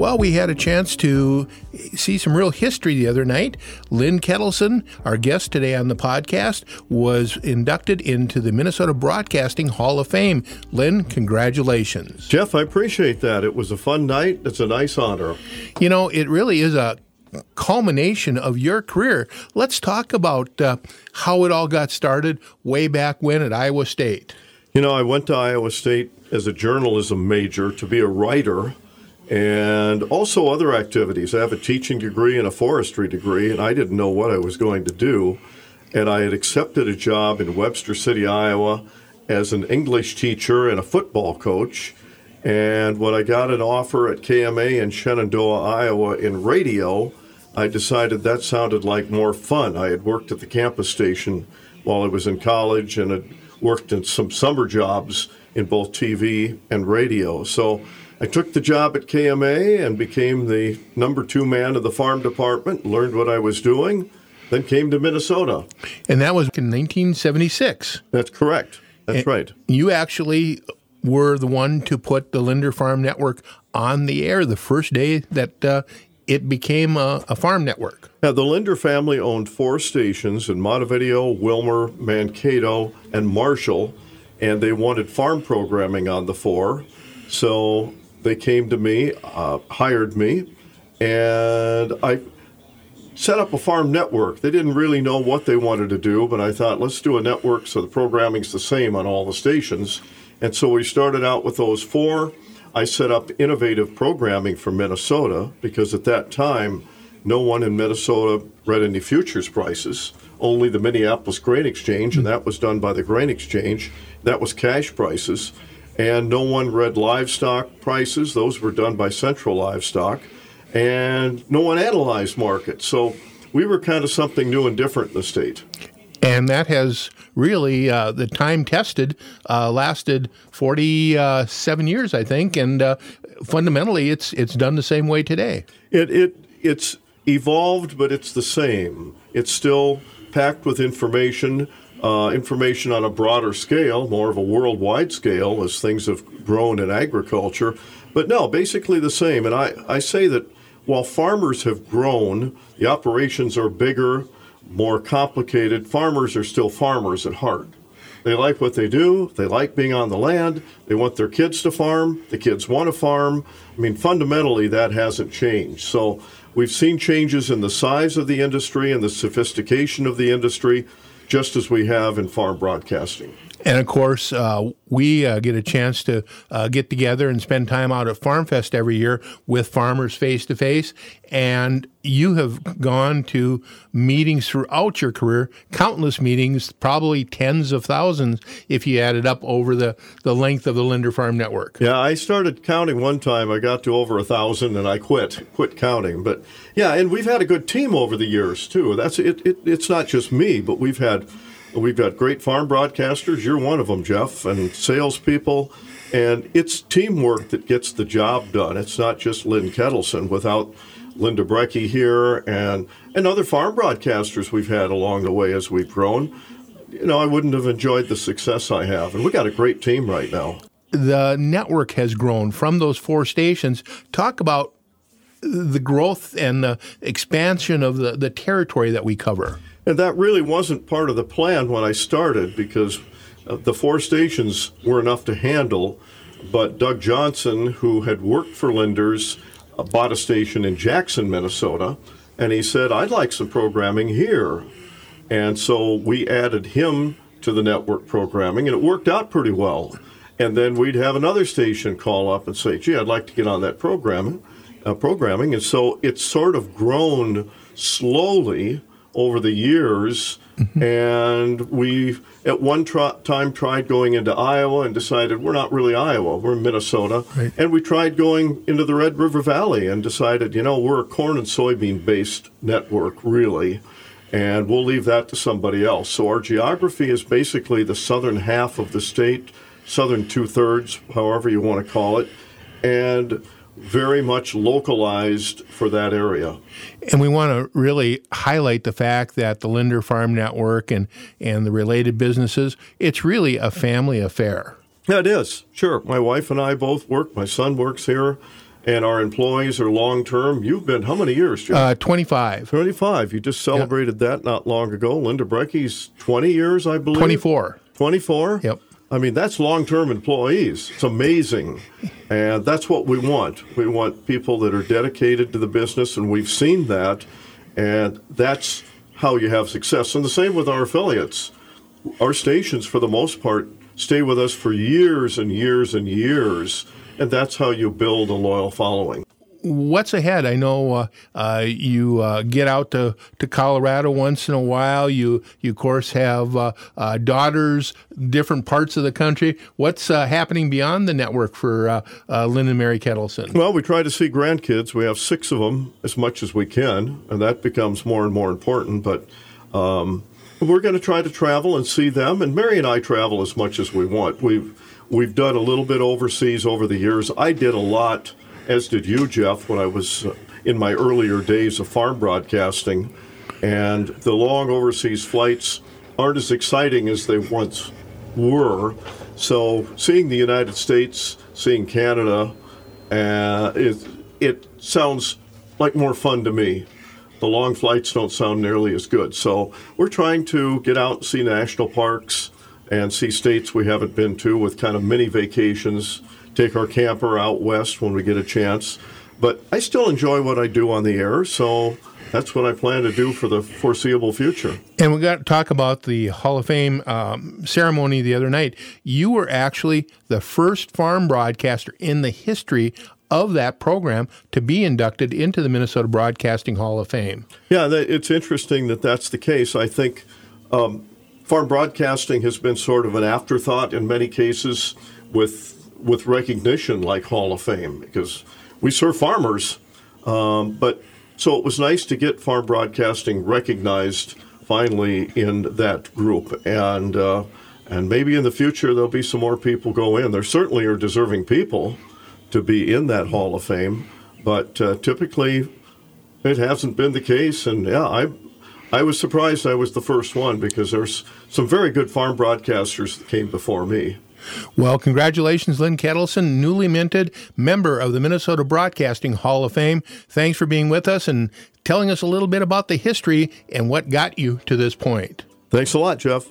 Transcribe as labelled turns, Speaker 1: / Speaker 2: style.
Speaker 1: Well, we had a chance to see some real history the other night. Lynn Ketelsen, our guest today on the podcast, was inducted into the Minnesota Broadcasting Hall of Fame. Lynn, congratulations.
Speaker 2: Jeff, I appreciate that. It was a fun night. It's a nice honor.
Speaker 1: You know, it really is a culmination of your career. Let's talk about uh, how it all got started way back when at Iowa State.
Speaker 2: You know, I went to Iowa State as a journalism major to be a writer and also other activities. I have a teaching degree and a forestry degree, and I didn't know what I was going to do. And I had accepted a job in Webster City, Iowa, as an English teacher and a football coach. And when I got an offer at KMA in Shenandoah, Iowa, in radio, I decided that sounded like more fun. I had worked at the campus station while I was in college and had worked in some summer jobs in both TV and radio. So I took the job at KMA and became the number two man of the farm department, learned what I was doing, then came to Minnesota.
Speaker 1: And that was in 1976.
Speaker 2: That's correct. That's and right.
Speaker 1: You actually were the one to put the Linder Farm Network on the air the first day that uh, it became a, a, farm network.
Speaker 2: Now, the Linder family owned four stations in Montevideo, Willmar, Mankato, and Marshall, and they wanted farm programming on the four. So they came to me, uh, hired me, and I set up a farm network. They didn't really know what they wanted to do, but I thought, let's do a network so the programming's the same on all the stations. And so we started out with those four. I set up innovative programming for Minnesota because at that time, no one in Minnesota read any futures prices, only the Minneapolis Grain Exchange, and that was done by the Grain Exchange. That was cash prices and no one read livestock prices. Those were done by Central Livestock, and no one analyzed markets. So we were kind of something new and different in the state.
Speaker 1: And that has really uh, the time tested uh, lasted 47 years, I think, and uh, fundamentally, it's it's done the same way today.
Speaker 2: It it it's evolved, but it's the same. It's still packed with information uh, information on a broader scale, more of a worldwide scale, as things have grown in agriculture. But no, basically the same. And I, I say that while farmers have grown, the operations are bigger, more complicated. Farmers are still farmers at heart. They like what they do. They like being on the land. They want their kids to farm. The kids want to farm. I mean, fundamentally, that hasn't changed. So we've seen changes in the size of the industry and the sophistication of the industry just as we have in farm broadcasting.
Speaker 1: And of course, uh, we uh, get a chance to uh, get together and spend time out at FarmFest every year with farmers face to face. And you have gone to meetings throughout your career, countless meetings, probably tens of thousands if you added up over the, the length of the Linder Farm Network.
Speaker 2: Yeah, I started counting one time. I got to over a thousand and I quit, quit counting. But yeah, and we've had a good team over the years too. That's it, it it's not just me, but we've had We've got great farm broadcasters. You're one of them, Jeff, and salespeople. And it's teamwork that gets the job done. It's not just Lynn Ketelsen. Without Linda Brecky here and, and other farm broadcasters we've had along the way as we've grown, you know, I wouldn't have enjoyed the success I have. And we got a great team right now.
Speaker 1: The network has grown from those four stations. Talk about the growth and the expansion of the, the territory that we cover.
Speaker 2: And that really wasn't part of the plan when I started because uh, the four stations were enough to handle. But Doug Johnson, who had worked for Linders, uh, bought a station in Jackson, Minnesota, and he said, I'd like some programming here. And so we added him to the network programming, and it worked out pretty well. And then we'd have another station call up and say, gee, I'd like to get on that programming. Uh, programming. And so it's sort of grown slowly over the years. Mm-hmm. And we, at one tr- time, tried going into Iowa and decided we're not really Iowa, we're Minnesota. Right. And we tried going into the Red River Valley and decided, you know, we're a corn and soybean based network, really. And we'll leave that to somebody else. So our geography is basically the southern half of the state, southern two thirds, however you want to call it. And very much localized for that area.
Speaker 1: And we want to really highlight the fact that the Linder Farm Network and, and the related businesses, it's really a family affair.
Speaker 2: Yeah, it is. Sure. My wife and I both work. My son works here. and our employees are long term. You've been how many years, Jeff?
Speaker 1: Uh, 25.
Speaker 2: 25. You just celebrated that not long ago. Linda Brecke's 20 years, I believe.
Speaker 1: 24.
Speaker 2: 24?
Speaker 1: Yep.
Speaker 2: I mean, that's long term employees. It's amazing. And that's what we want. We want people that are dedicated to the business, and we've seen that. And that's how you have success. And the same with our affiliates. Our stations, for the most part, stay with us for years and years and years. And that's how you build a loyal following
Speaker 1: what's ahead? I know uh, uh, you uh, get out to, to Colorado once in a while. You, you of course, have uh, uh, daughters, different parts of the country. What's uh, happening beyond the network for Lynn and Mary Ketelsen?
Speaker 2: Well, we try to see grandkids. We have six of them as much as we can, and that becomes more and more important. But um, we're going to try to travel and see them. And Mary and I travel as much as we want. We've we've done a little bit overseas over the years. I did a lot as did you, Jeff, when I was uh, in my earlier days of farm broadcasting. And the long overseas flights aren't as exciting as they once were. So seeing the United States, seeing Canada, uh, it, it sounds like more fun to me. The long flights don't sound nearly as good. So we're trying to get out and see national parks and see states we haven't been to with kind of mini vacations take our camper out west when we get a chance. But I still enjoy what I do on the air, so that's what I plan to do for the foreseeable future.
Speaker 1: And we got to talk about the Hall of Fame um, ceremony the other night. You were actually the first farm broadcaster in the history of that program to be inducted into the Minnesota Broadcasting Hall of Fame.
Speaker 2: Yeah, it's interesting that that's the case. I think um, farm broadcasting has been sort of an afterthought in many cases with with recognition like Hall of Fame because we serve farmers. Um, but so it was nice to get farm broadcasting recognized finally in that group, and uh, and maybe in the future there'll be some more people go in. There certainly are deserving people to be in that Hall of Fame, but uh, typically it hasn't been the case. And yeah, I I was surprised I was the first one because there's some very good farm broadcasters that came before me.
Speaker 1: Well, congratulations, Lynn Ketelsen, newly minted member of the Minnesota Broadcasting Hall of Fame. Thanks for being with us and telling us a little bit about the history and what got you to this point.
Speaker 2: Thanks a lot, Jeff.